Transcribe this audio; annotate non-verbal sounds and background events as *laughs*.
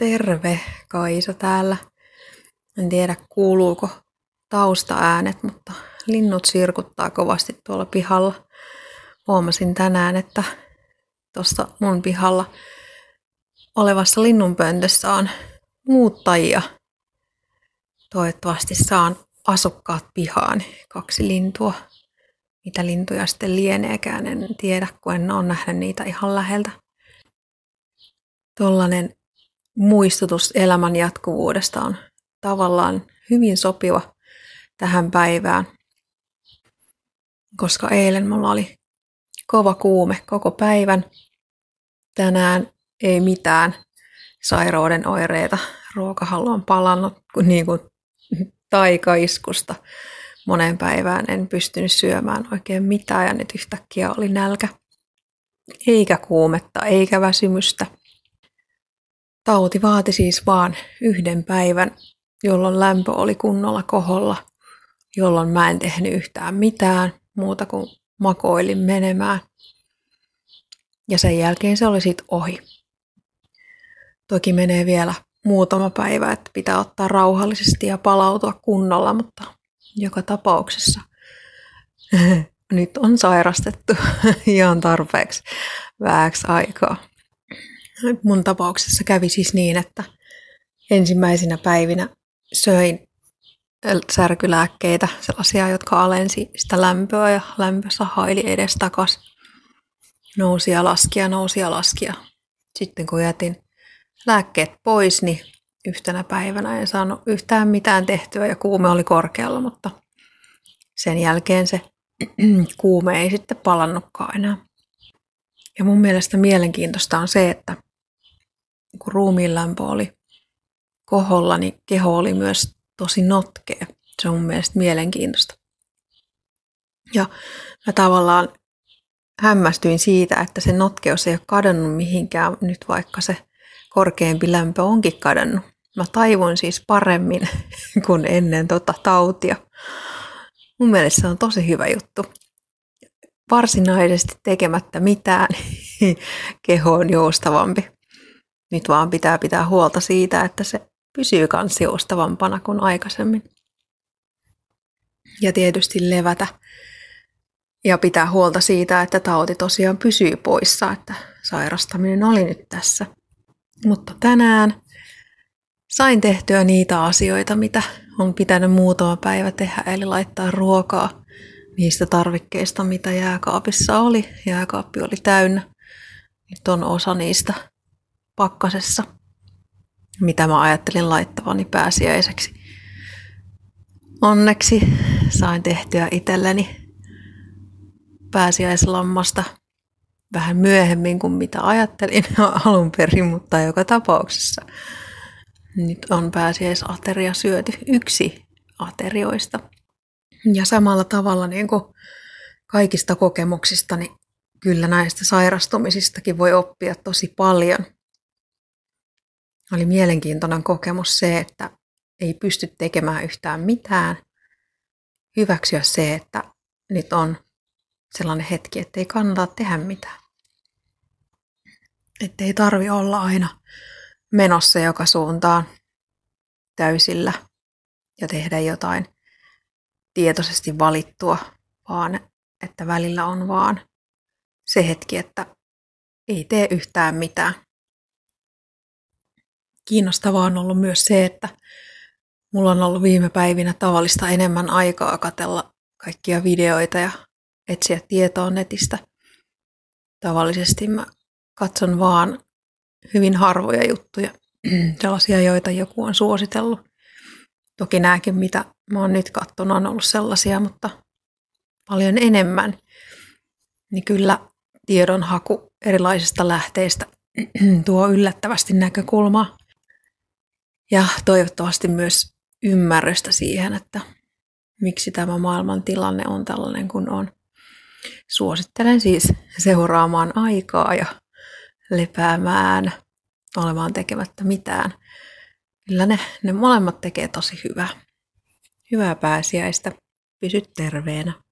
Terve, Kaisa täällä. En tiedä kuuluuko taustaäänet, mutta linnut sirkuttaa kovasti tuolla pihalla. Huomasin tänään, että tuossa mun pihalla olevassa linnunpöntössä on muuttajia. Toivottavasti saan asukkaat pihaan. Kaksi lintua. Mitä lintuja sitten lieneekään, en tiedä, kun en ole nähnyt niitä ihan läheltä. Tollainen muistutus elämän jatkuvuudesta on tavallaan hyvin sopiva tähän päivään, koska eilen mulla oli kova kuume koko päivän. Tänään ei mitään sairauden oireita. Ruokahalu on palannut niin kuin taikaiskusta. Moneen päivään en pystynyt syömään oikein mitään ja nyt yhtäkkiä oli nälkä. Eikä kuumetta, eikä väsymystä. Tauti vaati siis vaan yhden päivän, jolloin lämpö oli kunnolla koholla, jolloin mä en tehnyt yhtään mitään muuta kuin makoilin menemään. Ja sen jälkeen se oli sitten ohi. Toki menee vielä muutama päivä, että pitää ottaa rauhallisesti ja palautua kunnolla, mutta joka tapauksessa *laughs* nyt on sairastettu *laughs* ihan tarpeeksi vähäksi aikaa. Mun tapauksessa kävi siis niin, että ensimmäisinä päivinä söin särkylääkkeitä, sellaisia, jotka alensi sitä lämpöä ja lämpö sahaili edestakas. Nousi ja laski ja nousi ja laski. Sitten kun jätin lääkkeet pois, niin yhtenä päivänä en saanut yhtään mitään tehtyä ja kuume oli korkealla, mutta sen jälkeen se *clears throat* kuume ei sitten palannutkaan enää. Ja mun mielestä mielenkiintoista on se, että kun ruumiin lämpö oli koholla, niin keho oli myös tosi notkea. Se on mun mielestä mielenkiintoista. Ja mä tavallaan hämmästyin siitä, että se notkeus ei ole kadonnut mihinkään nyt, vaikka se korkeampi lämpö onkin kadonnut. Mä taivuin siis paremmin *laughs* kuin ennen tota tautia. Mun mielestä se on tosi hyvä juttu. Varsinaisesti tekemättä mitään, *laughs* keho on joustavampi. Nyt vaan pitää pitää huolta siitä, että se pysyy kans joustavampana kuin aikaisemmin. Ja tietysti levätä ja pitää huolta siitä, että tauti tosiaan pysyy poissa, että sairastaminen oli nyt tässä. Mutta tänään sain tehtyä niitä asioita, mitä on pitänyt muutama päivä tehdä, eli laittaa ruokaa niistä tarvikkeista, mitä jääkaapissa oli. Jääkaappi oli täynnä. Nyt on osa niistä pakkasessa, mitä mä ajattelin laittavani pääsiäiseksi. Onneksi sain tehtyä itselleni pääsiäislammasta vähän myöhemmin kuin mitä ajattelin *laughs* alun perin, mutta joka tapauksessa nyt on pääsiäisateria syöty yksi aterioista. Ja samalla tavalla niin kuin kaikista kokemuksista, niin kyllä näistä sairastumisistakin voi oppia tosi paljon – oli mielenkiintoinen kokemus se, että ei pysty tekemään yhtään mitään. Hyväksyä se, että nyt on sellainen hetki, että ei kannata tehdä mitään. Että ei tarvi olla aina menossa joka suuntaan täysillä ja tehdä jotain tietoisesti valittua, vaan että välillä on vaan se hetki, että ei tee yhtään mitään kiinnostavaa on ollut myös se, että mulla on ollut viime päivinä tavallista enemmän aikaa katella kaikkia videoita ja etsiä tietoa netistä. Tavallisesti mä katson vaan hyvin harvoja juttuja, *clears throat* sellaisia, joita joku on suositellut. Toki nämäkin, mitä mä oon nyt katsonut, on ollut sellaisia, mutta paljon enemmän. Niin kyllä tiedonhaku erilaisista lähteistä *clears throat* tuo yllättävästi näkökulmaa ja toivottavasti myös ymmärrystä siihen, että miksi tämä maailman tilanne on tällainen kuin on. Suosittelen siis seuraamaan aikaa ja lepäämään, olemaan tekemättä mitään. Kyllä ne, ne molemmat tekee tosi hyvää. Hyvää pääsiäistä. Pysy terveenä.